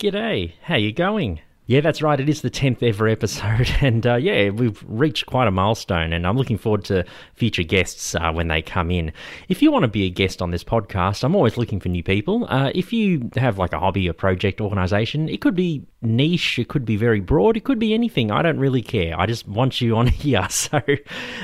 G'day, how you going? Yeah, that's right. It is the 10th ever episode. And uh, yeah, we've reached quite a milestone. And I'm looking forward to future guests uh, when they come in. If you want to be a guest on this podcast, I'm always looking for new people. Uh, if you have like a hobby, a project, organization, it could be niche, it could be very broad, it could be anything. I don't really care. I just want you on here. So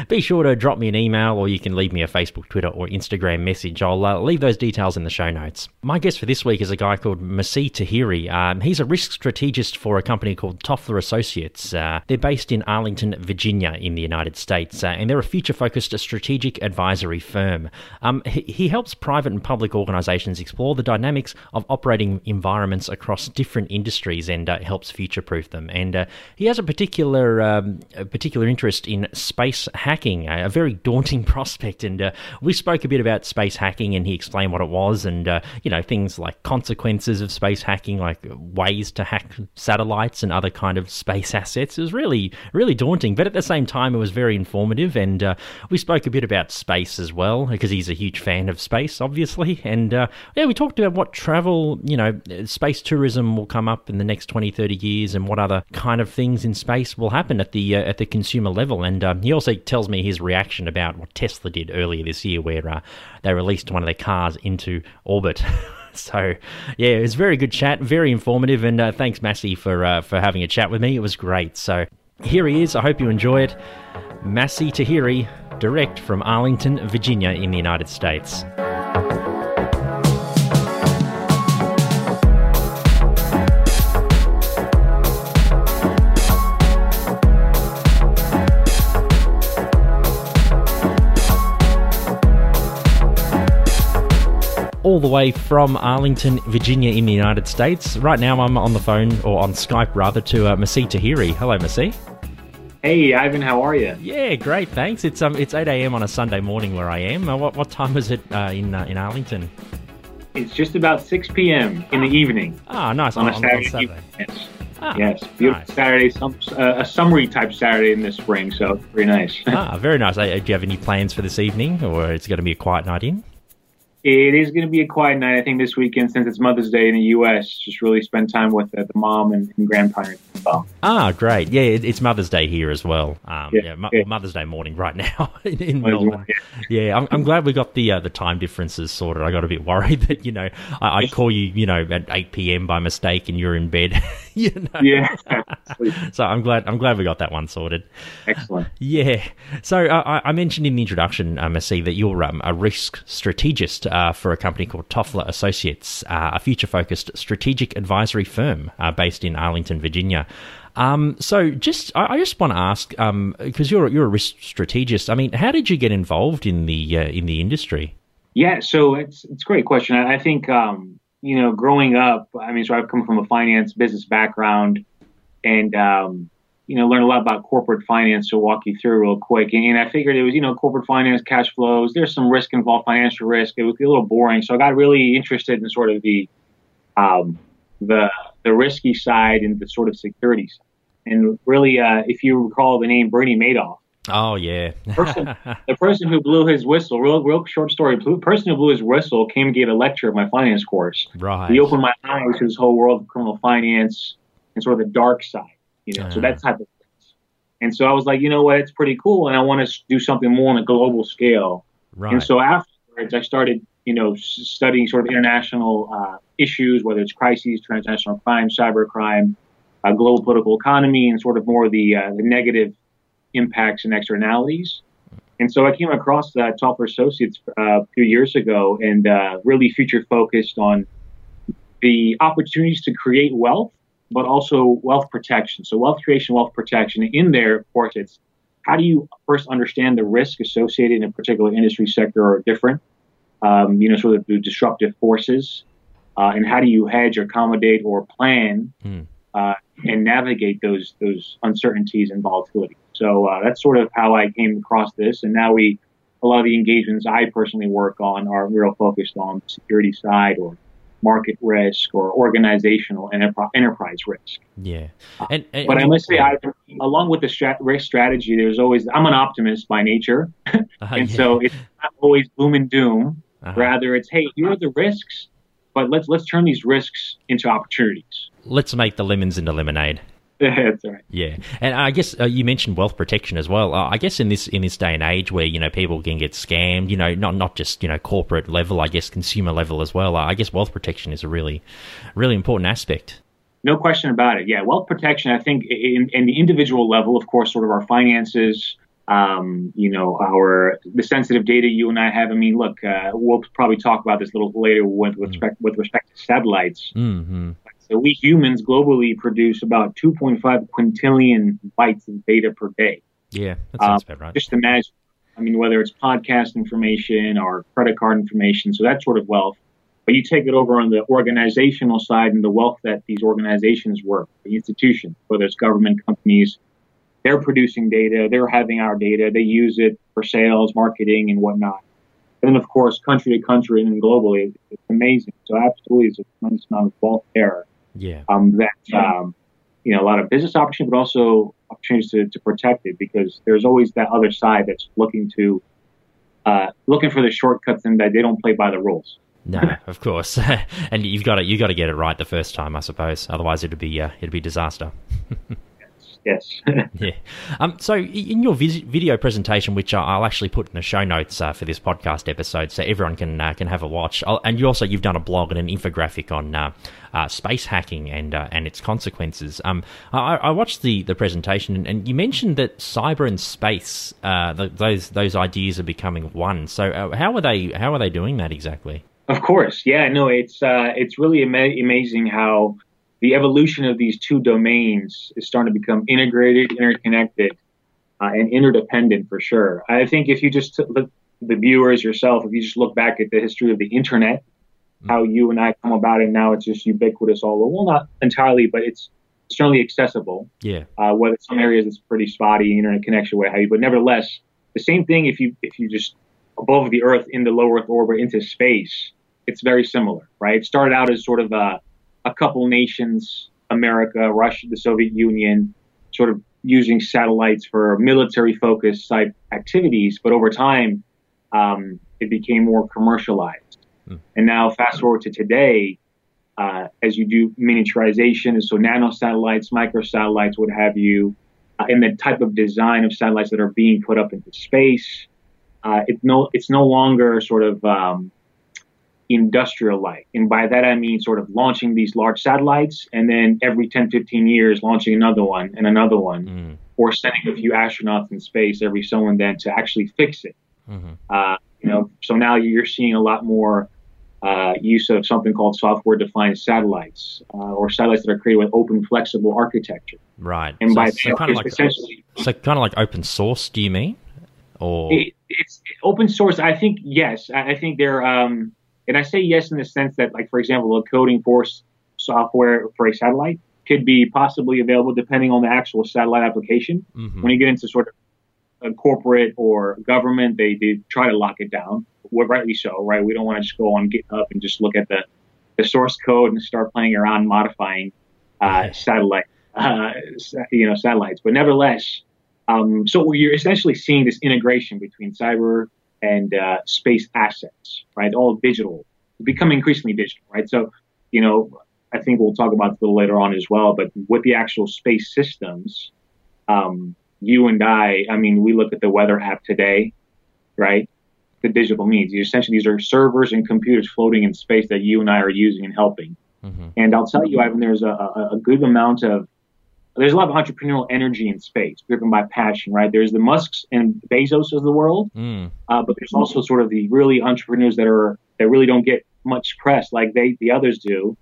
be sure to drop me an email or you can leave me a Facebook, Twitter, or Instagram message. I'll uh, leave those details in the show notes. My guest for this week is a guy called Masih Tahiri. Um, he's a risk strategist for a company called Toffler Associates. Uh, they're based in Arlington, Virginia, in the United States, uh, and they're a future focused strategic advisory firm. Um, he, he, helps private and public organizations explore the dynamics of operating environments across different industries and uh, helps future proof them. And uh, he has a particular, um, a particular interest in space hacking, a, very daunting prospect. And uh, we spoke a bit about space hacking, and he explained what it was and, you know, things like consequences of space hacking, like ways to hack satellites and other kind of space assets. It was really, really daunting, but at the same time, it was very informative. And uh, we spoke a bit about space as well, because he's a huge fan of space, obviously. And uh, yeah, we talked about what travel, you know, space tourism will come up in the next 20, 30 years and what other kind of things in space will happen at the uh, at the consumer level. And um, he also tells me his reaction about what Tesla did earlier this year, where uh, they released one of their cars into orbit. So, yeah, it was very good chat, very informative, and uh, thanks, Masih, for uh, for having a chat with me. It was great. So, here he is. I hope you enjoy it. Masih Tahiri, direct from Arlington, Virginia, in the United States. All the way from Arlington, Virginia, in the United States. Right now, I'm on the phone, or on Skype rather, to uh, Masih Tahiri. Hello, Masih. Hey, Ivan, how are you? Yeah, great, thanks. It's um, it's 8 a.m. on a Sunday morning where I am. Uh, what, what time is it uh, in uh, in Arlington? It's just about 6 p.m. in the evening. Ah, nice. On, on a Saturday. On Saturday. Yes. Ah, yes, beautiful nice. Saturday, some, uh, a summery type Saturday in the spring, so very nice. ah, very nice. Uh, do you have any plans for this evening, or it's going to be a quiet night in? It is going to be a quiet night, I think, this weekend since it's Mother's Day in the U.S. Just really spend time with uh, the mom and, and grandparents as well. Ah, great. Yeah, it, it's Mother's Day here as well. Um, yeah, yeah, yeah, Mother's Day morning right now in, in Melbourne. Yeah, yeah I'm, I'm, glad we got the uh, the time differences sorted. I got a bit worried that, you know, I, I call you, you know, at 8 p.m. by mistake and you're in bed. you know? Yeah. so I'm glad I'm glad we got that one sorted. Excellent. Yeah. So uh, I, mentioned in the introduction, um, see that you're um, a risk strategist uh, for a company called Toffler Associates, uh, a future focused strategic advisory firm uh, based in Arlington, Virginia. Um, so, just I, I just want to ask because um, you're you're a risk strategist. I mean, how did you get involved in the uh, in the industry? Yeah, so it's it's a great question. I, I think um, you know, growing up, I mean, so I've come from a finance business background, and um, you know, learn a lot about corporate finance. To walk you through real quick, and, and, I figured it was, you know, corporate finance, cash flows. There's some risk involved, financial risk. It was a little boring, so I got really interested in sort of the um, the the risky side and the sort of security side. And really, uh, if you recall the name Bernie Madoff. Oh yeah, person, the person who blew his whistle. Real, real short story. The person who blew his whistle came and gave a lecture at my finance course. Right. He opened my eyes to this whole world of criminal finance and sort of the dark side you know, uh, so that type of things. And so I was like, you know what, it's pretty cool, and I want to do something more on a global scale. Right. And so afterwards, I started, you know, studying sort of international uh, issues, whether it's crises, transnational crime, cyber crime, uh, global political economy, and sort of more the, uh, the negative impacts and externalities. And so I came across that Toffler Associates uh, a few years ago and uh, really feature focused on the opportunities to create wealth but also wealth protection. So wealth creation, wealth protection. In there, of course, it's how do you first understand the risk associated in a particular industry sector or different, um, you know, sort of the disruptive forces, uh, and how do you hedge, accommodate, or plan mm. Uh, and navigate those those uncertainties and volatility. So uh, that's sort of how I came across this, and now we a lot of the engagements I personally work on are real focused on the security side or market risk or organizational enterprise risk. Yeah, and, and but I must say, I, along with the strat- risk strategy, there's always I'm an optimist by nature, uh, and yeah. so it's not always boom and doom. Uh-huh. Rather, it's hey, here are the risks, but let's let's turn these risks into opportunities. Let's make the lemons into lemonade. Yeah, That's right. Yeah, and I guess uh, you mentioned wealth protection as well. Uh, I guess in this in this day and age where you know people can get scammed, you know, not not just you know corporate level, I guess consumer level as well. Uh, I guess wealth protection is a really, really important aspect. No question about it. Yeah, wealth protection. I think in, in the individual level, of course, sort of our finances, um, you know, our the sensitive data you and I have. I mean, look, uh, we'll probably talk about this a little later with mm. respect with respect to satellites. Mm-hmm. So we humans globally produce about 2.5 quintillion bytes of data per day. Yeah, that sounds um, about right. Just imagine. I mean, whether it's podcast information or credit card information, so that sort of wealth. But you take it over on the organizational side and the wealth that these organizations work, the institutions, whether it's government companies, they're producing data, they're having our data, they use it for sales, marketing, and whatnot. And then, of course, country to country and then globally, it's amazing. So, absolutely, it's a tremendous amount of wealth there. Yeah. Um, that, um, you know, a lot of business opportunity, but also opportunities to, to protect it because there's always that other side that's looking to, uh, looking for the shortcuts and that they don't play by the rules. No, of course, and you've got to you got to get it right the first time, I suppose. Otherwise, it'd be uh, it'd be disaster. yes. yeah. Um, so, in your vis- video presentation, which I'll actually put in the show notes uh, for this podcast episode, so everyone can uh, can have a watch. I'll, and you also you've done a blog and an infographic on uh, uh space hacking and uh, and its consequences. Um, I, I, watched the, the presentation, and you mentioned that cyber and space, uh, the, those those ideas are becoming one. So, how are they how are they doing that exactly? Of course, yeah. No, it's it's really ama- amazing how the evolution of these two domains is starting to become integrated, interconnected, uh, and interdependent for sure. I think if you just look the viewers yourself, if you just look back at the history of the internet, mm-hmm. how you and I come about it now, it's just ubiquitous all over. Well, not entirely, but it's certainly accessible. Yeah. Uh, whether some areas it's pretty spotty internet connection, what have you, but nevertheless, the same thing. If you if you just above the Earth in the low Earth orbit into space, it's very similar, right? It started out as sort of a a couple nations, America, Russia, the Soviet Union, sort of using satellites for military focused type activities. But over time, um, it became more commercialized. Mm. And now, fast forward to today, uh, as you do miniaturization, so nano satellites, micro satellites, what have you, uh, and the type of design of satellites that are being put up into space, uh, it's no, it's no longer sort of um, industrial like. And by that, I mean sort of launching these large satellites and then every 10, 15 years launching another one and another one, mm. or sending a few astronauts in space every so and then to actually fix it. Mm-hmm. Uh, you know, so now you're seeing a lot more uh, use of something called software-defined satellites, uh, or satellites that are created with open, flexible architecture. Right. And so, by so kind of like essentially, so kind of like open source. Do you mean? Or it, it's open source. I think yes. I, I think they're um, and I say yes in the sense that, like, for example, a coding force software for a satellite could be possibly available depending on the actual satellite application. Mm-hmm. When you get into sort of a corporate or government, they, they try to lock it down. Well, rightly so, right? We don't want to just go on GitHub and just look at the, the source code and start playing around modifying uh, satellite, uh, you know, satellites. But nevertheless, um, so you're essentially seeing this integration between cyber and uh, space assets, right? All digital, become increasingly digital, right? So, you know, I think we'll talk about a little later on as well, but with the actual space systems, um, you and I, I mean, we look at the weather app today, right? The digital means essentially these are servers and computers floating in space that you and I are using and helping. Mm-hmm. And I'll tell you, Ivan, there's a, a, a good amount of there's a lot of entrepreneurial energy in space driven by passion, right? There's the Musks and Bezos of the world, mm. uh, but there's also sort of the really entrepreneurs that are that really don't get much press like they the others do,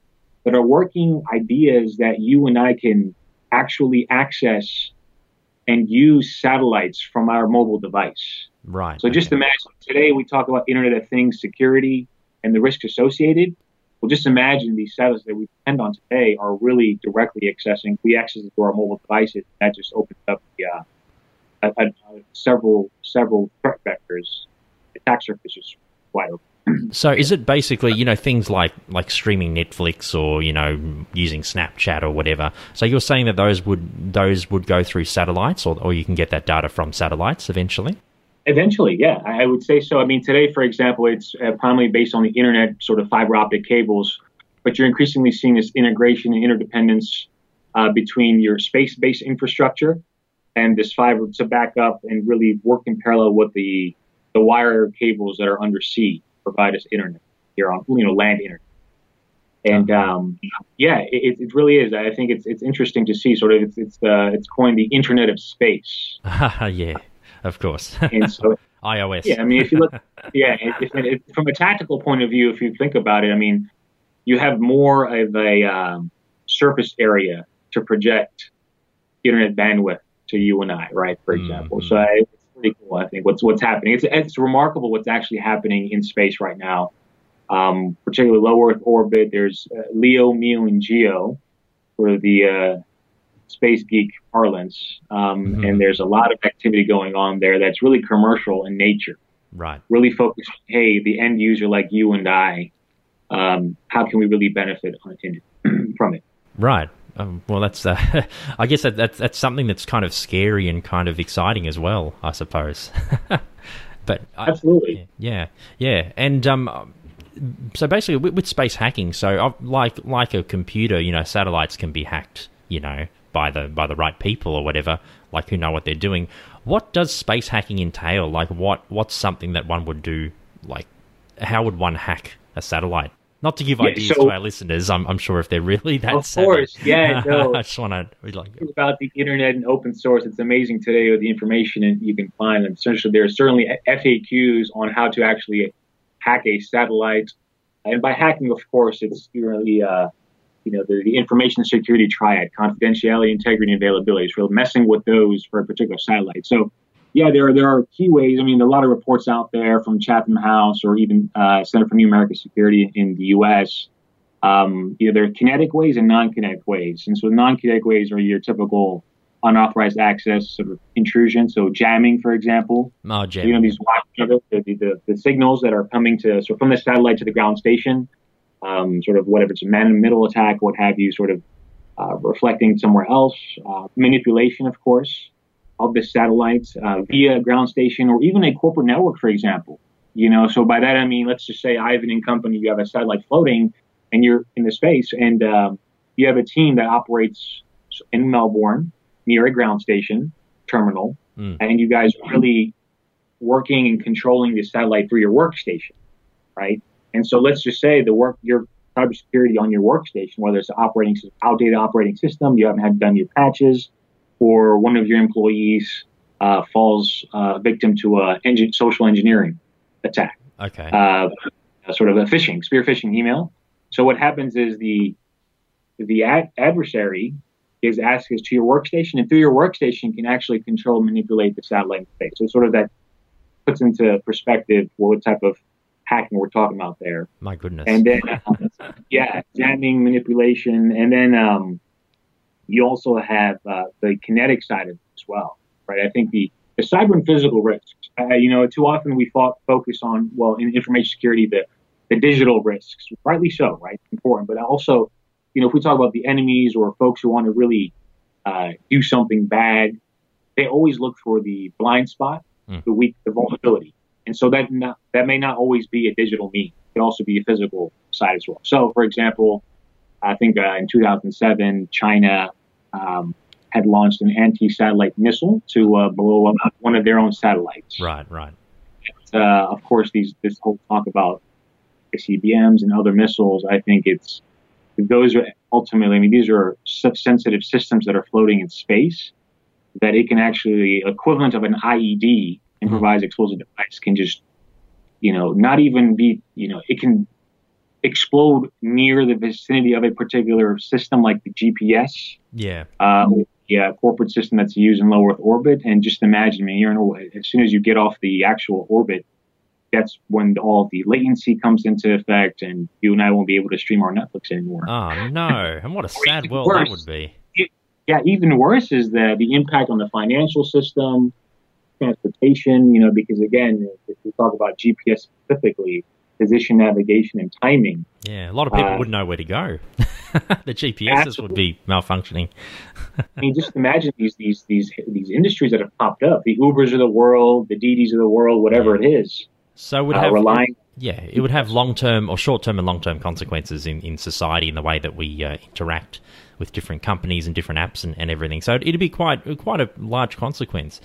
that are working ideas that you and I can actually access and use satellites from our mobile device. Right. So okay. just imagine today we talk about Internet of Things security and the risk associated. Well, just imagine these satellites that we depend on today are really directly accessing. We access it through our mobile devices. That just opens up the, uh, a, a, several several threat vectors. Attack surface is wide open. So is it basically you know things like like streaming Netflix or you know using Snapchat or whatever? So you're saying that those would those would go through satellites or or you can get that data from satellites eventually? Eventually, yeah, I would say so. I mean, today, for example, it's uh, primarily based on the internet, sort of fiber optic cables. but you're increasingly seeing this integration and interdependence uh, between your space-based infrastructure and this fiber to back up and really work in parallel with the the wire cables that are undersea provide us internet here on you know land internet. And um, yeah, it, it really is. I think it's it's interesting to see. Sort of, it's it's uh, it's coined the Internet of Space. yeah, of course. and so iOS. Yeah, I mean, if you look, yeah, from a tactical point of view, if you think about it, I mean, you have more of a um, surface area to project internet bandwidth to you and I, right? For example, mm-hmm. so I, pretty cool. I think what's what's happening. It's it's remarkable what's actually happening in space right now um, particularly low Earth orbit. There's uh, LEO, MEO, and GEO for the uh, space geek parlance, um, mm-hmm. and there's a lot of activity going on there that's really commercial in nature. Right. Really focused. Hey, the end user like you and I, um, how can we really benefit from it? Right. Um, well, that's uh, I guess that, that's that's something that's kind of scary and kind of exciting as well, I suppose. but absolutely, yeah, yeah, and um, so basically with, with, space hacking, so uh, like like a computer, you know, satellites can be hacked, you know, by the by the right people or whatever, like who know what they're doing. What does space hacking entail? Like what what's something that one would do? Like how would one hack a satellite? Not to give yeah, ideas so, to our listeners, I'm, I'm sure if they're really that. Of savvy. course, yeah. No, I just want to like about the internet and open source. It's amazing today with the information and you can find. And essentially, there are certainly FAQs on how to actually hack a satellite. And by hacking, of course, it's really, uh, you know, the, the, information security triad, confidentiality, integrity, and availability. It's really messing with those for a particular satellite. So, yeah, there are, there are key ways. I mean, a lot of reports out there from Chatham House or even uh, Center for New American Security in the U.S. Um, you know, there are kinetic ways and non-kinetic ways. And so non-kinetic ways are your typical unauthorized access sort of intrusion. So jamming, for example. Oh, jamming. You know, these the, the, the, signals that are coming to, so from the satellite to the ground station, um, sort of whatever it's a man in the middle attack, what have you, sort of uh, reflecting somewhere else. Uh, manipulation, of course, of the satellites uh, via ground station or even a corporate network, for example. You know, so by that I mean, let's just say Ivan and company, you have a satellite floating and you're in the space and um, you have a team that operates in Melbourne near a ground station terminal, mm. and you guys are really working and controlling the satellite through your workstation, right? And so let's just say the work your cybersecurity on your workstation, whether it's an operating outdated operating system, you haven't had done your patches, or one of your employees uh, falls uh, victim to a engine, social engineering attack. Okay. Uh, sort of a phishing, spear phishing email. So what happens is the the ad- adversary is access to your workstation, and through your workstation can actually control, manipulate the satellite space. So sort of that puts into perspective what type of hacking we're talking about there. My goodness. And then, um, yeah, jamming, manipulation, and then um, you also have uh, the kinetic side of it as well, right? I think the the cyber and physical risks. Uh, you know, too often we fought, focus on well in information security the the digital risks, rightly so, right? Important, but also you know, if we talk about the enemies or folks who want to really uh, do something bad, they always look for the blind spot, mm. the weak, the vulnerability. And so that not, that may not always be a digital mean. It can also be a physical side as well. So, for example, I think uh, in 2007, China um, had launched an anti-satellite missile to uh, blow up one of their own satellites. Right, right. And, uh, of course, these this whole talk about ICBMs and other missiles. I think it's those are ultimately, I mean, these are such sensitive systems that are floating in space that it can actually, equivalent of an IED, improvised mm-hmm. explosive device, can just, you know, not even be, you know, it can explode near the vicinity of a particular system like the GPS. Yeah. Uh, yeah, corporate system that's used in low Earth orbit. And just imagine, I mean, you're in, as soon as you get off the actual orbit, that's when all the latency comes into effect, and you and I won't be able to stream our Netflix anymore. Oh no! And what a sad world worse, that would be. yeah, even worse is the the impact on the financial system, transportation. You know, because again, if we talk about GPS specifically, position navigation and timing. Yeah, a lot of people uh, wouldn't know where to go. the GPSs absolutely. would be malfunctioning. I mean, just imagine these these these these industries that have popped up: the Ubers of the world, the DiDis of the world, whatever yeah. it is. So would uh, have relying. Yeah, it would have long term or short term and long term consequences in, in society in the way that we uh, interact with different companies and different apps and, and everything. So it'd be quite quite a large consequence.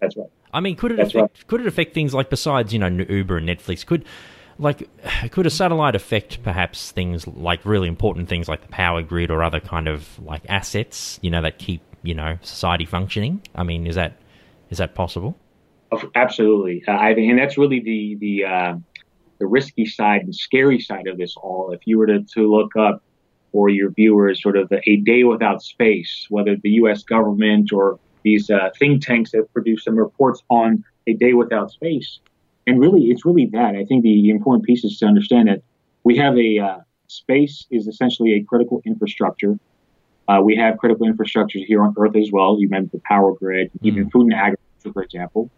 That's right. I mean, could it That's affect right. could it affect things like besides you know Uber and Netflix? Could like could a satellite affect perhaps things like really important things like the power grid or other kind of like assets you know that keep you know society functioning? I mean, is that is that possible? Absolutely, uh, I and that's really the the uh, the risky side and scary side of this all. If you were to, to look up for your viewers, sort of a day without space, whether the U.S. government or these uh, think tanks that produce some reports on a day without space, and really, it's really that. I think the important piece is to understand that we have a uh, space is essentially a critical infrastructure. Uh, we have critical infrastructures here on Earth as well. You mentioned the power grid, even food and agriculture, for example.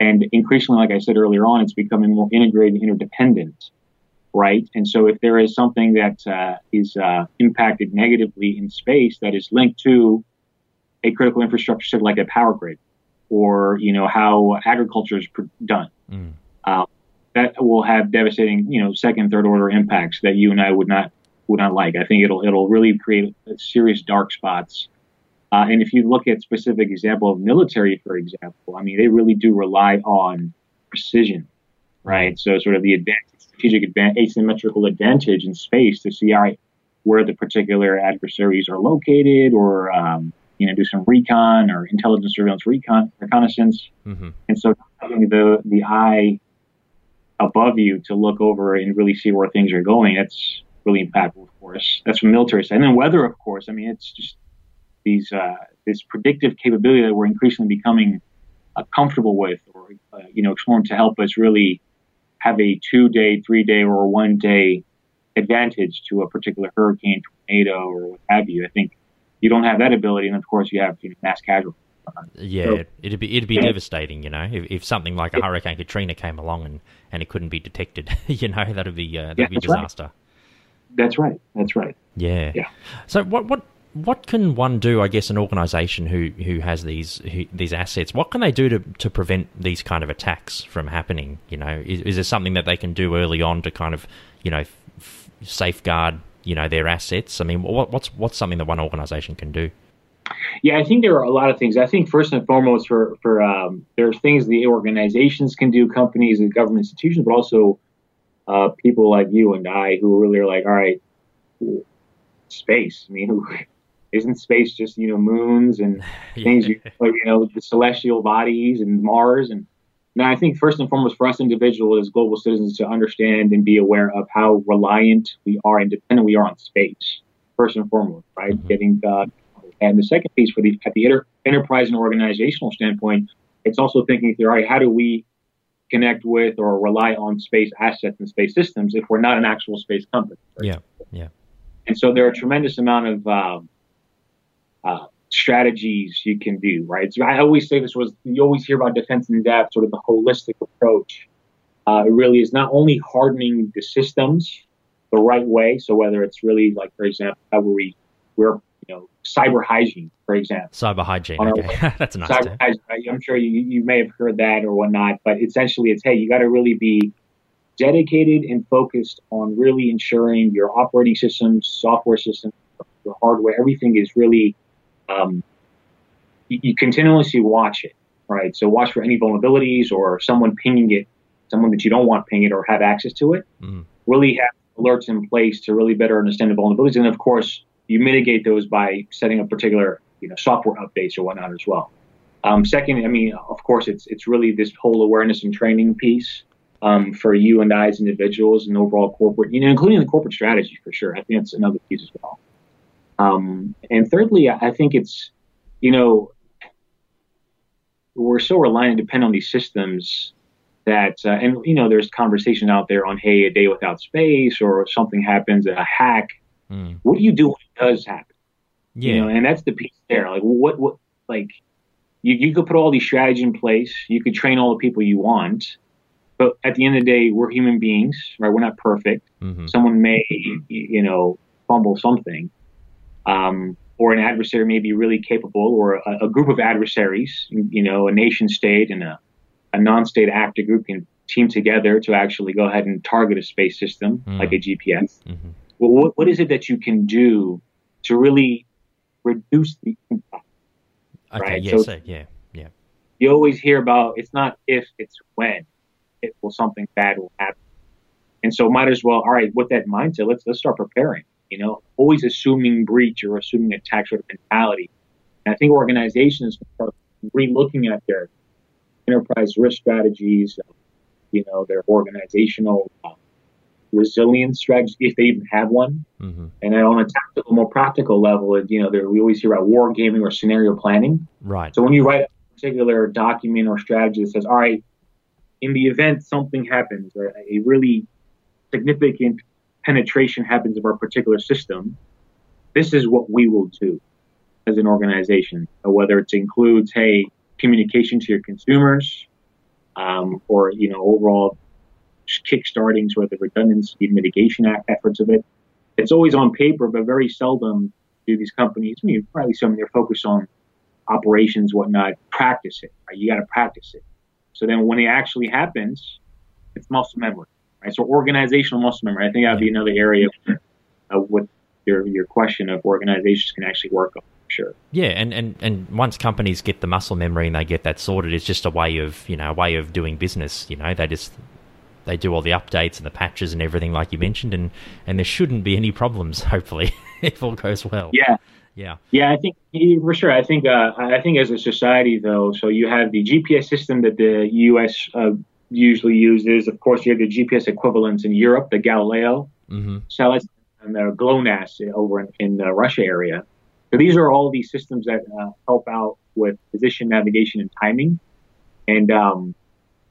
And increasingly, like I said earlier on, it's becoming more integrated and interdependent, right? And so if there is something that uh, is uh, impacted negatively in space that is linked to a critical infrastructure like a power grid or, you know, how agriculture is done, mm. Uh, that will have devastating, you know, second, third order impacts that you and I would not would not like. I think it'll it'll really create serious dark spots uh, and if you look at specific example of military, for example, I mean, they really do rely on precision, right? So sort of the advantage, strategic advantage, asymmetrical advantage in space to see, all right, where the particular adversaries are located or, um, you know, do some recon or intelligence surveillance recon, reconnaissance. Mm-hmm. And so having the, the eye above you to look over and really see where things are going, that's really impactful, of course. That's from military side. And then weather, of course. I mean, it's just these uh, this predictive capability that we're increasingly becoming uh, comfortable with, or uh, you know, exploring to help us really have a two day, three day, or one day advantage to a particular hurricane, tornado, or what have you. I think you don't have that ability, and of course, you have you know, mass casualties. Yeah, so, it'd be it'd be yeah. devastating, you know, if, if something like a Hurricane Katrina came along and, and it couldn't be detected, you know, that'd be uh, that'd yeah, be a disaster. Right. That's right. That's right. Yeah. Yeah. So what what what can one do? I guess an organisation who who has these who, these assets, what can they do to to prevent these kind of attacks from happening? You know, is, is there something that they can do early on to kind of you know f- safeguard you know their assets? I mean, what, what's what's something that one organisation can do? Yeah, I think there are a lot of things. I think first and foremost, for for um, there are things the organizations can do, companies and government institutions, but also uh, people like you and I who really are like, all right, space. I mean, isn't space just you know moons and things you, you know the celestial bodies and Mars and now I think first and foremost for us individuals as global citizens to understand and be aware of how reliant we are and dependent we are on space first and foremost right Mm-hmm. getting uh, and the second piece for the at the inter, enterprise and organizational standpoint it's also thinking through all right how do we connect with or rely on space assets and space systems if we're not an actual space company yeah yeah and so there are a tremendous amount of um, uh, strategies you can do, right? So I always say this was you always hear about defense in depth, sort of the holistic approach. Uh, it really is not only hardening the systems the right way. So whether it's really like, for example, how we we're cyber hygiene, for example. Cyber hygiene. Okay, that's a nice cyber hygiene. I'm sure you you may have heard that or whatnot, but essentially it's hey, you got to really be dedicated and focused on really ensuring your operating systems, software systems, your hardware, everything is really um, you, you, continuously watch it, right? So watch for any vulnerabilities or someone pinging it, someone that you don't want ping it or have access to it. Mm. Really have alerts in place to really better understand the vulnerabilities, and of course, you mitigate those by setting up particular you know software updates or whatnot as well. Um, second, I mean, of course, it's it's really this whole awareness and training piece um, for you and I as individuals and overall corporate, you know, including the corporate strategy for sure. I think that's another piece as well. Um, and thirdly, I think it's, you know, we're so reliant and depend on these systems that, uh, and you know, there's conversation out there on, hey, a day without space, or something happens, a hack. Mm. What do you do when it does happen? Yeah, you know, and that's the piece there. Like, what, what, like, you, you could put all these strategies in place. You could train all the people you want, but at the end of the day, we're human beings, right? We're not perfect. Mm-hmm. Someone may, you know, fumble something um, or an adversary may be really capable, or a, a, group of adversaries, you know, a nation state and a, a non-state actor group can team together to actually go ahead and target a space system mm. like a GPS. Mm-hmm. Well, what, what is it that you can do to really reduce the impact? Okay, right? yeah, so, so, yeah, yeah. You always hear about it's not if, it's when it will something bad will happen. And so might as well, all right, with that mindset, let's let's start preparing. You know, always assuming breach or assuming attack sort of mentality. And I think organizations are re-looking at their enterprise risk strategies, you know, their organizational uh, resilience strategy, if they even have one. Mm-hmm. And on a tactical, more practical level, you know, there, we always hear about war gaming or scenario planning. Right. So when you write a particular document or strategy that says, all right, in the event something happens, a really significant penetration happens of our particular system, this is what we will do as an organization. Whether it includes, hey, communication to your consumers, um, or you know, overall kickstarting sort of the redundancy mitigation act efforts of it. It's always on paper, but very seldom do these companies. I mean, probably some of they're focused on operations, whatnot. Practice it. Right? You got to practice it. So then, when it actually happens, it's muscle memory. Right? So organizational muscle memory. I think that'd be another area uh, with your your question of organizations can actually work on. For sure. Yeah, and, and, and once companies get the muscle memory and they get that sorted, it's just a way of you know a way of doing business. You know, they just they do all the updates and the patches and everything like you mentioned, and and there shouldn't be any problems. Hopefully, if all goes well. Yeah. Yeah. Yeah, I think for sure. I think uh, I think as a society though, so you have the GPS system that the U.S. Uh, usually uses. Of course, you have the GPS equivalents in Europe, the Galileo mm-hmm. and the GLONASS over in, in the Russia area. So these are all these systems that uh, help out with position navigation and timing. And um,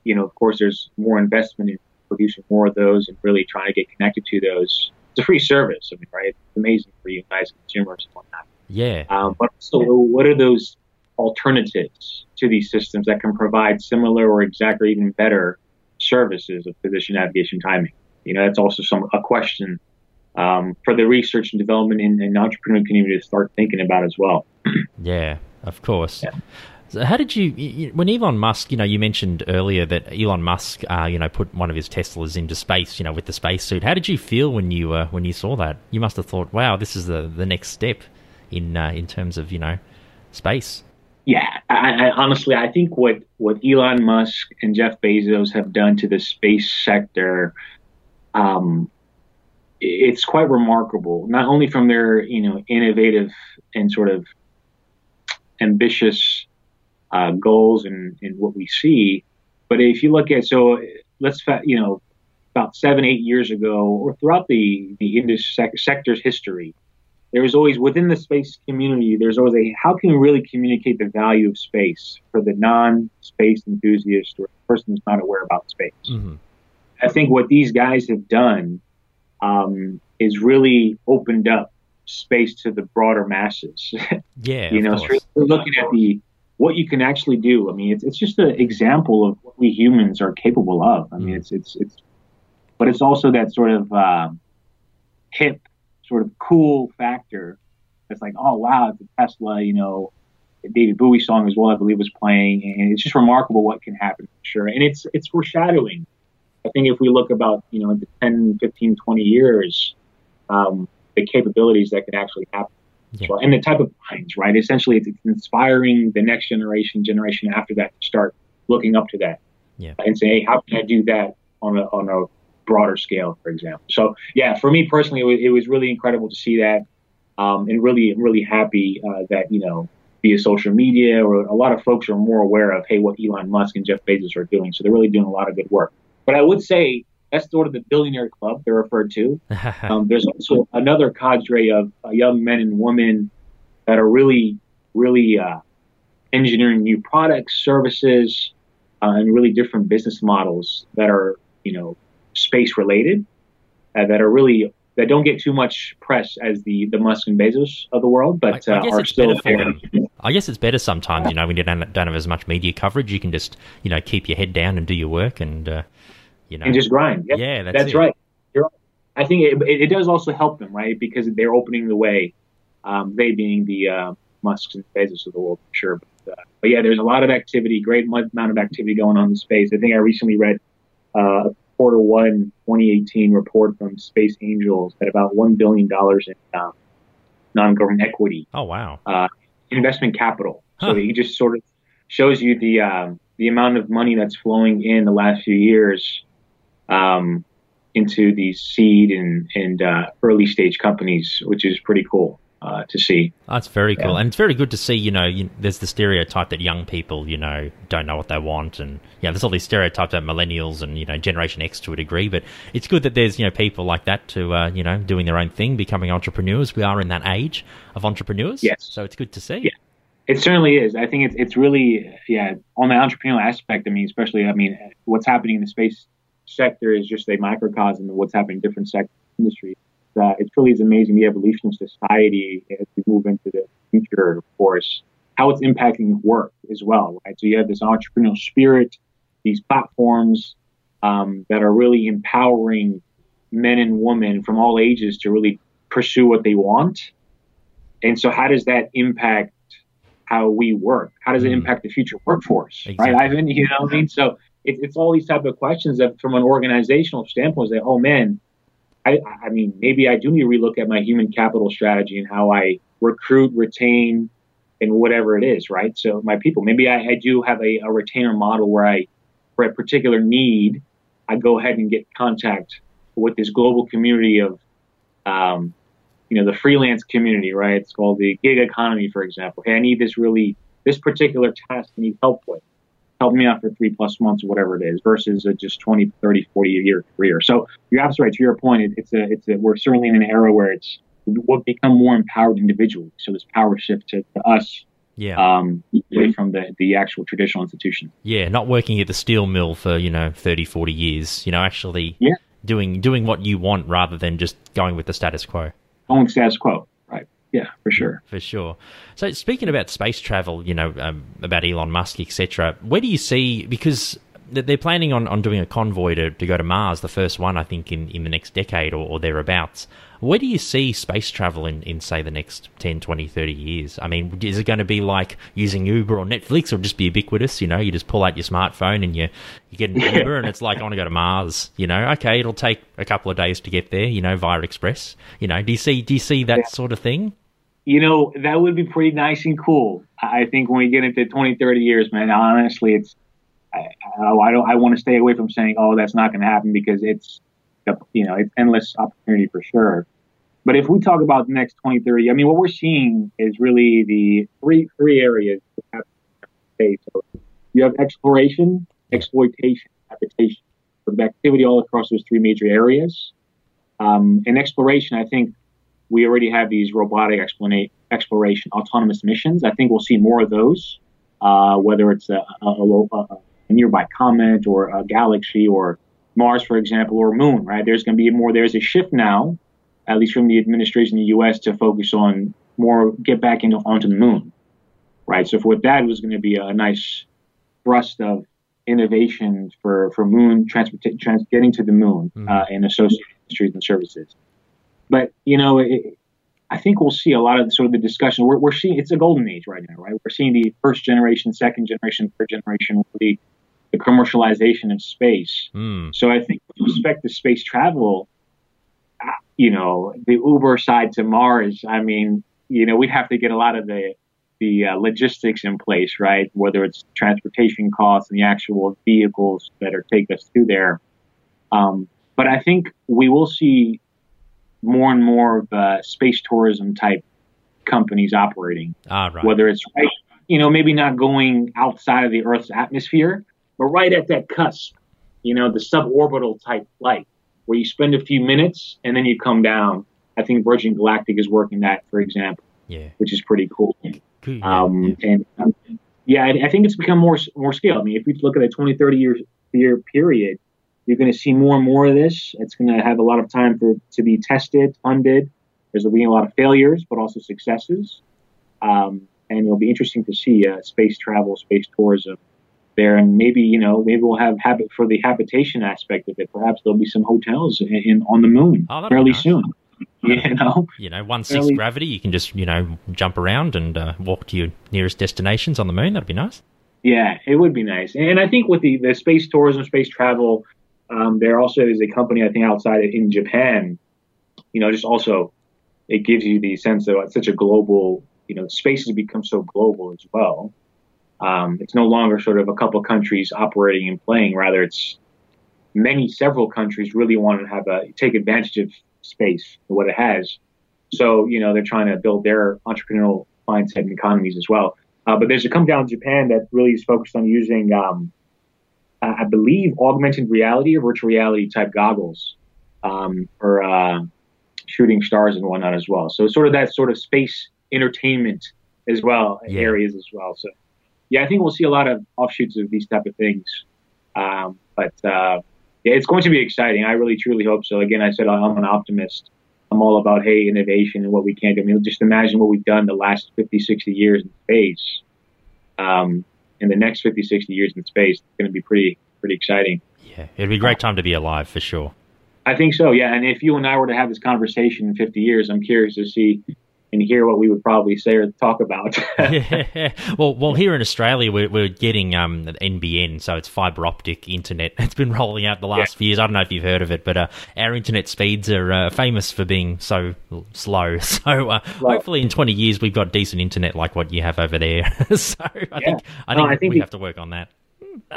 you know, of course, there's more investment in producing more of those and really trying to get connected to those. It's a free service, I mean, right? It's amazing for you guys, consumers and whatnot. Yeah. Um, but so, what are those alternatives to these systems that can provide similar or exactly even better services of position navigation timing? You know, that's also some a question um, for the research and development in, in entrepreneur community to start thinking about as well. yeah, of course. Yeah. So how did you, when Elon Musk, you know, you mentioned earlier that Elon Musk, uh, you know, put one of his Teslas into space, you know, with the spacesuit. How did you feel when you uh, when you saw that? You must have thought, wow, this is the the next step in uh, in terms of you know space. Yeah, I, I, honestly, I think what what Elon Musk and Jeff Bezos have done to the space sector, um, it's quite remarkable. Not only from their you know innovative and sort of ambitious uh, goals and, and what we see. But if you look at, so let's, you know, about seven, eight years ago, or throughout the, the industry sector's history, there was always within the space community, there's always a how can we really communicate the value of space for the non space enthusiast or person who's not aware about space. Mm-hmm. I think what these guys have done um, is really opened up space to the broader masses. Yeah, you know, so we're looking at the what you can actually do. I mean, it's, it's just an example of what we humans are capable of. I mean, mm. it's, it's, it's, but it's also that sort of, uh, hip, sort of cool factor. That's like, oh, wow, it's a Tesla, you know, David Bowie song as well, I believe was playing. And it's just remarkable what can happen for sure. And it's, it's foreshadowing. I think if we look about, you know, the 10, 15, 20 years, um, the capabilities that could actually happen yeah. and the type of minds, right? Essentially, it's, inspiring the next generation, generation after that to start looking up to that yeah. and say, hey, how can I do that on a, on a broader scale, for example? So, yeah, for me personally, it was, it was really incredible to see that. Um, and really, really happy uh, that, you know, via social media or a lot of folks are more aware of, hey, what Elon Musk and Jeff Bezos are doing. So they're really doing a lot of good work. But I would say that's sort of the billionaire club they're referred to. Um, there's also another cadre of uh, young men and women that are really, really uh, engineering new products, services, uh, and really different business models that are, you know, space related, uh, that are really that don't get too much press as the the Musk and Bezos of the world, but I, I uh, are still there. I guess it's better sometimes, you know, when you don't, don't have as much media coverage. You can just, you know, keep your head down and do your work and uh, you know, and just grind. Yep. Yeah, that's, that's right. I think it, it, does also help them, right? Because they're opening the way. Um, they being the uh, Musks and Bezos of the world, for sure. But, uh, but, yeah, there's a lot of activity, great amount of activity going on in space. I think I recently read uh, quarter one 2018 report from Space Angels at about $1 billion in uh, non government equity. Oh, wow. Uh, investment capital. Huh. So he just sort of shows you the, um, the amount of money that's flowing in the last few years um, into these seed and, and uh, early stage companies, which is pretty cool uh, to see. That's very cool, Yeah. and it's very good to see. You know, you, there's the stereotype that young people, you know, don't know what they want, and yeah, there's all these stereotypes about millennials and you know Generation X to a degree. But it's good that there's you know people like that to uh, you know doing their own thing, becoming entrepreneurs. We are in that age of entrepreneurs, Yes. So it's good to see. Yeah. It certainly is. I think it's it's really yeah on the entrepreneurial aspect. I mean, especially I mean, what's happening in the space sector is just a microcosm of what's happening in different sectors of the industry. Uh, it truly is amazing the evolution of society as we move into the future. Of course, how it's impacting work as well. Right. So you have this entrepreneurial spirit, these platforms um, that are really empowering men and women from all ages to really pursue what they want. And so, how does that impact how we work? How does it Mm. impact the future workforce? Exactly. Right, Ivan? You know what I mean? So it's it's all these type of questions that, from an organizational standpoint, say, oh man, I, I mean, maybe I do need to relook at my human capital strategy and how I recruit, retain, and whatever it is. Right. So my people, maybe I, I do have a, a retainer model where I, for a particular need, I go ahead and get contact with this global community of um, you know, the freelance community, right? It's called the gig economy, for example. Hey, I need this really, this particular task I need help with. Help me out for three plus months or whatever it is versus a just 20, 30, 40 year career. So you're absolutely right. To your point, it, it's a, it's a, we're certainly in an era where it's, we'll become more empowered individually. So this power shift to, to us, Yeah, um, away from the, the actual traditional institution. yeah. Not working at the steel mill for you know 30, 40 years. You know, actually Yeah. doing doing what you want rather than just going with the status quo. Going status quo? Yeah, for sure. For sure. So speaking about space travel, you know, um, about Elon Musk, etc. Where do you see because they're planning on, on doing a convoy to, to go to Mars, the first one, I think, in, in the next decade or, or thereabouts. Where do you see space travel in, in, say, the next 10, 20, 30 years? I mean, is it going to be like using Uber or Netflix or just be ubiquitous? You know, you just pull out your smartphone and you, you get an Uber and it's like, I want to go to Mars. You know, okay, it'll take a couple of days to get there, you know, via express. You know, do you see, do you see that Yeah. sort of thing? You know, that would be pretty nice and cool. I think when we get into 20, 30 years, man, honestly, it's, I, I don't, I want to stay away from saying, oh, that's not going to happen because it's, you know, it's endless opportunity for sure. But if we talk about the next 20, 30, I mean, what we're seeing is really the three, three areas. So you have exploration, exploitation, habitation. The activity all across those three major areas. Um, in exploration, I think we already have these robotic exploration, autonomous missions. I think we'll see more of those, uh, whether it's a, a, a, a nearby comet or a galaxy or Mars, for example, or Moon. Right? There's going to be more. There's a shift now, at least from the administration in the U.S. to focus on more get back into onto the Moon. Right. So for that it was going to be a nice thrust of innovation for for Moon transport, trans, getting to the Moon Mhm. uh, and associated industries and services. But you know, it, I think we'll see a lot of sort of the discussion. We're, we're seeing it's a golden age right now, right? We're seeing the first generation, second generation, third generation, the, the commercialization of space. Mm. So I think with respect to space travel, uh, you know, the Uber side to Mars. I mean, you know, we'd have to get a lot of the the uh, logistics in place, right? Whether it's transportation costs and the actual vehicles that are take us to there. Um, but I think we will see more and more of uh, space tourism type companies operating. Ah, right. Whether it's right, you know, maybe not going outside of the Earth's atmosphere, but right at that cusp, you know, the suborbital type flight where you spend a few minutes and then you come down. I think Virgin Galactic is working that, for example, yeah. which is pretty cool. Yeah, Um, yeah. And um, yeah, I, I think it's become more more scale. I mean, if you look at a 20, 30 year, year period, you're going to see more and more of this. It's going to have a lot of time for to be tested, funded. There's going to be a lot of failures, but also successes. Um, and it'll be interesting to see uh, space travel, space tourism there, and maybe you know maybe we'll have habit for the habitation aspect of it. Perhaps there'll be some hotels in, in on the moon Oh, fairly nice. soon. You know, You know, one sixth gravity, you can just, you know, jump around and uh, walk to your nearest destinations on the moon. That'd be nice. Yeah, it would be nice. And I think with the, the space tourism, space travel, Um, there also is a company I think outside in Japan. You know, just also it gives you the sense that it's such a global. You know, space has become so global as well. Um, it's no longer sort of a couple countries operating and playing. Rather, it's many, several countries really want to have a take advantage of space and what it has. So, you know, they're trying to build their entrepreneurial mindset and economies as well. Uh, but there's a company down in Japan that really is focused on using, um, I believe, augmented reality or virtual reality type goggles um, for uh, shooting stars and whatnot as well. So, sort of that sort of space entertainment as well yeah. areas as well. So, yeah, I think we'll see a lot of offshoots of these type of things. Um, but uh, yeah, it's going to be exciting. I really truly hope so. Again, I said I'm an optimist. I'm all about hey innovation and what we can do. I mean, just imagine what we've done the last 50, 60 years in space. Um, in the next 50, 60 years in space, it's going to be pretty pretty exciting. Yeah, it'd be a great time to be alive for sure. I think so. Yeah, and if you and I were to have this conversation in 50 years, I'm curious to see and hear what we would probably say or talk about. yeah. Well, well, here in Australia, we're, we're getting um, NBN, so it's fiber optic internet. It's been rolling out the last yeah. few years. I don't know if you've heard of it, but uh, our internet speeds are uh, famous for being so slow. So uh, hopefully, in 20 years, we've got decent internet like what you have over there. so I yeah. think I think, no, I think we have to work on that.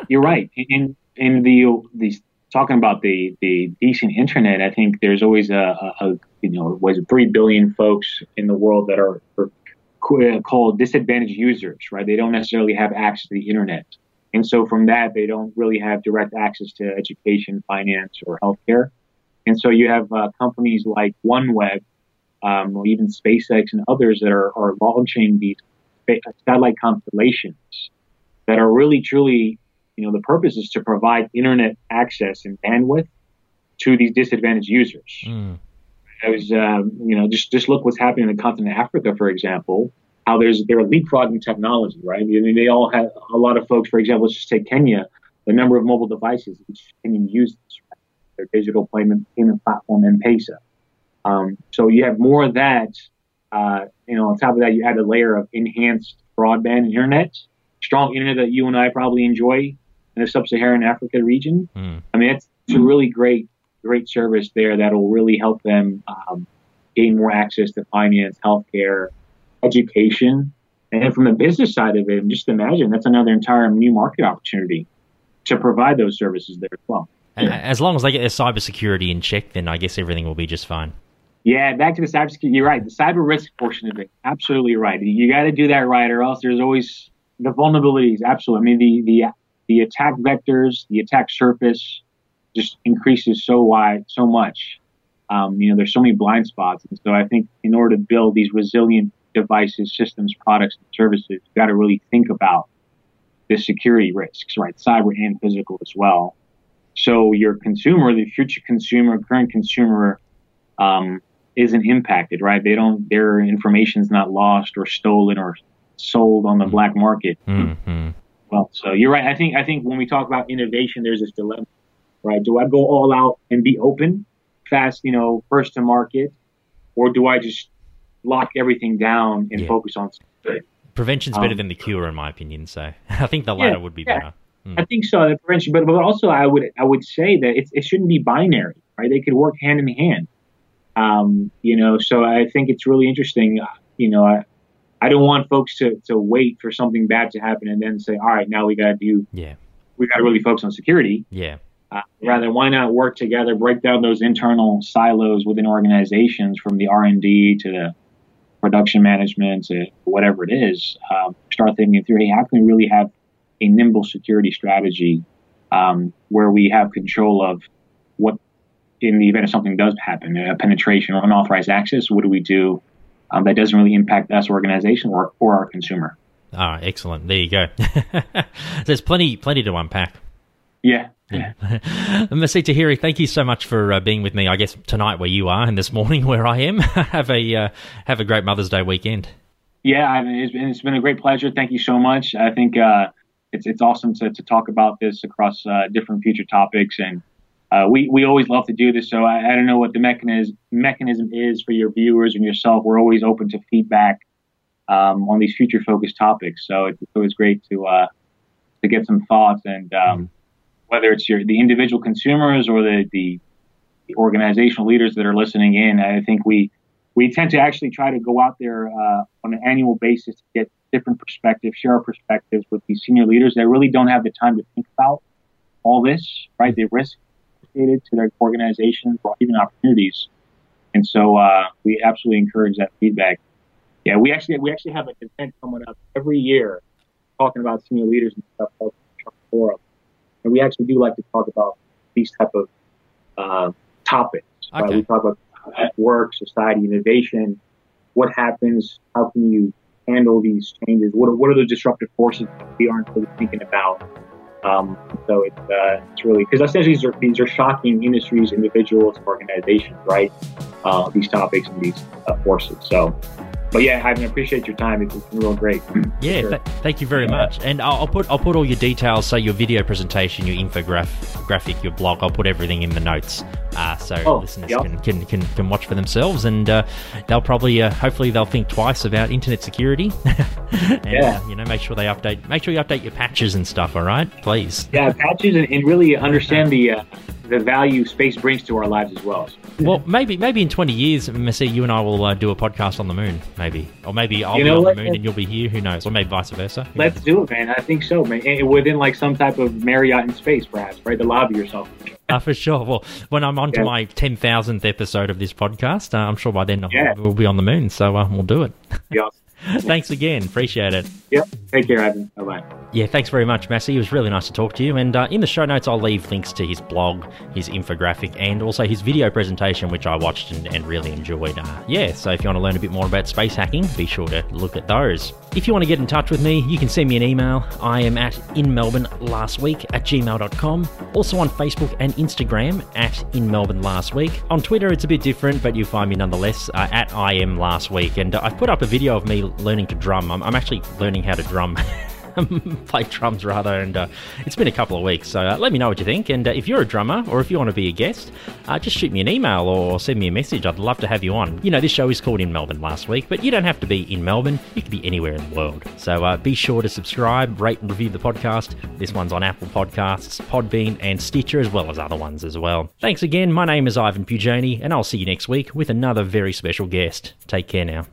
You're right. In in the the talking about the the decent internet, I think there's always a, a, a you know was three billion folks in the world that are, are, called disadvantaged users, right? They don't necessarily have access to the internet, and so from that they don't really have direct access to education, finance, or healthcare. And so you have uh, companies like OneWeb, um, or even SpaceX and others that are, are launching these satellite constellations that are really truly you know, the purpose is to provide internet access and bandwidth to these disadvantaged users. Mm. I was, um, you know, just just look what's happening in the continent of Africa, for example. How there's they're leapfrogging technology, right? I mean, they all have a lot of folks. For example, let's just take Kenya. The number of mobile devices each Kenyan uses, right? their digital payment payment platform M-Pesa. Um, so you have more of that. Uh, you know, on top of that, you add a layer of enhanced broadband internet, strong internet that you and I probably enjoy in the sub-Saharan Africa region. Mm. I mean, it's, it's, a really great, great service there that'll really help them um, gain more access to finance, healthcare, education, and from the business side of it, just imagine that's another entire new market opportunity to provide those services there as well. And as long as they get their cybersecurity in check, then I guess everything will be just fine. Yeah, back to the cybersecurity. You're right. The cyber risk portion of it, absolutely right. You got to do that right, or else there's always the vulnerabilities. Absolutely. I mean, the the attack vectors, the attack surface just increases so wide, so much. Um, you know, there's so many blind spots. And so I think in order to build these resilient devices, systems, products, and services, you've got to really think about the security risks, right? Cyber and physical as well. So your consumer, the future consumer, current consumer, um, isn't impacted, right? They don't, their information is not lost or stolen or sold on the mm-hmm. black market. Mm-hmm well. So you're right. I think I think when we talk about innovation, there's this dilemma, right? Do I go all out and be open, fast, you know, first to market, or do I just lock everything down and yeah. focus on something? Prevention's um, better than the cure, in my opinion. So I think the latter yeah, would be yeah. better. Mm. I think so, the prevention, but but also I would I would say that it, it shouldn't be binary, right? They could work hand in hand. Um, you know, so I think it's really interesting. You know, I, I don't want folks to, to wait for something bad to happen and then say, all right, now we got to do, yeah, we got to really focus on security. Yeah. Uh, rather, why not work together, break down those internal silos within organizations from the R and D to the production management to whatever it is. Um, start thinking through, hey, how can we really have a nimble security strategy um, where we have control of what, in the event of something does happen, a penetration or unauthorized access, what do we do? Um, that doesn't really impact us organization or, or our consumer. Ah, excellent. There you go. There's plenty, plenty to unpack. Yeah. Yeah. Masih Tahiri, thank you so much for uh, being with me. I guess tonight where you are, and this morning where I am. have a uh, have a great Mother's Day weekend. Yeah, I mean, it's been, it's been a great pleasure. Thank you so much. I think uh, it's it's awesome to, to talk about this across uh, different future topics, and uh, we we always love to do this. So I, I, don't know what the mechanism mechanism is for your viewers and yourself. We're always open to feedback um, on these future focused topics. So it's always great to uh, to get some thoughts and um, whether it's your the individual consumers or the, the the organizational leaders that are listening in, I think we we tend to actually try to go out there uh, on an annual basis to get different perspectives, share our perspectives with these senior leaders that really don't have the time to think about all this, right? The risk associated to their organizations or even opportunities. And so uh, we absolutely encourage that feedback. Yeah, we actually we actually have an event coming up every year talking about senior leaders and stuff called Forum. And we actually do like to talk about these type of uh, topics. Okay. Right? We talk about work, society, innovation. What happens? How can you handle these changes? What are, what are the disruptive forces we aren't really thinking about? Um, so it's, uh, it's really because essentially these are, these are shocking industries, individuals, organizations, right? Uh, these topics and these uh, forces. So but yeah, Ivan, I appreciate your time. It's been real great. Yeah, sure. th- thank you very yeah. much. And I'll, I'll, put I'll put all your details, so your video presentation, your infographic, your blog. I'll put everything in the notes, uh, so oh, listeners can, can, can can watch for themselves, and uh, they'll probably uh, hopefully they'll think twice about internet security. and, yeah, uh, you know, make sure they update. Make sure you update your patches and stuff. All right, please. Yeah, patches and, and really understand the uh, the value space brings to our lives as well. Well, maybe maybe in twenty years, Masih, you and I will uh, do a podcast on the moon, maybe, or maybe I'll you be on what? the moon and you'll be here. Who knows? Or maybe vice versa. Who Let's knows? do it, man. I think so, man. Within like some type of Marriott in space, perhaps, right? The lobby or something. Uh, for sure. Well, when I'm on to yeah. my ten thousandth episode of this podcast, uh, I'm sure by then yeah. we'll be on the moon. So uh, we'll do it. Yeah. Thanks again. Appreciate it. Yep. Take care, Ivan. Bye bye. Yeah, thanks very much, Masih. It was really nice to talk to you. And uh, in the show notes, I'll leave links to his blog, his infographic, and also his video presentation, which I watched and, and really enjoyed. Uh, yeah, so if you want to learn a bit more about space hacking, be sure to look at those. If you want to get in touch with me, you can send me an email. I am at in Melbourne last week at gmail.com. Also on Facebook and Instagram at in Melbourne last week. On Twitter, it's a bit different, but you'll find me nonetheless uh, at I am last week. And uh, I've put up a video of me learning to drum. I'm, I'm actually learning how to drum. play drums rather, and uh, it's been a couple of weeks. So uh, let me know what you think. And uh, if you're a drummer or if you want to be a guest, uh, just shoot me an email or send me a message. I'd love to have you on. You know, this show is called In Melbourne last week, but you don't have to be in Melbourne. You can be anywhere in the world. So uh, be sure to subscribe, rate, and review the podcast. This one's on Apple Podcasts, Podbean, and Stitcher, as well as other ones as well. Thanks again. My name is Ivan Pujani, and I'll see you next week with another very special guest. Take care now.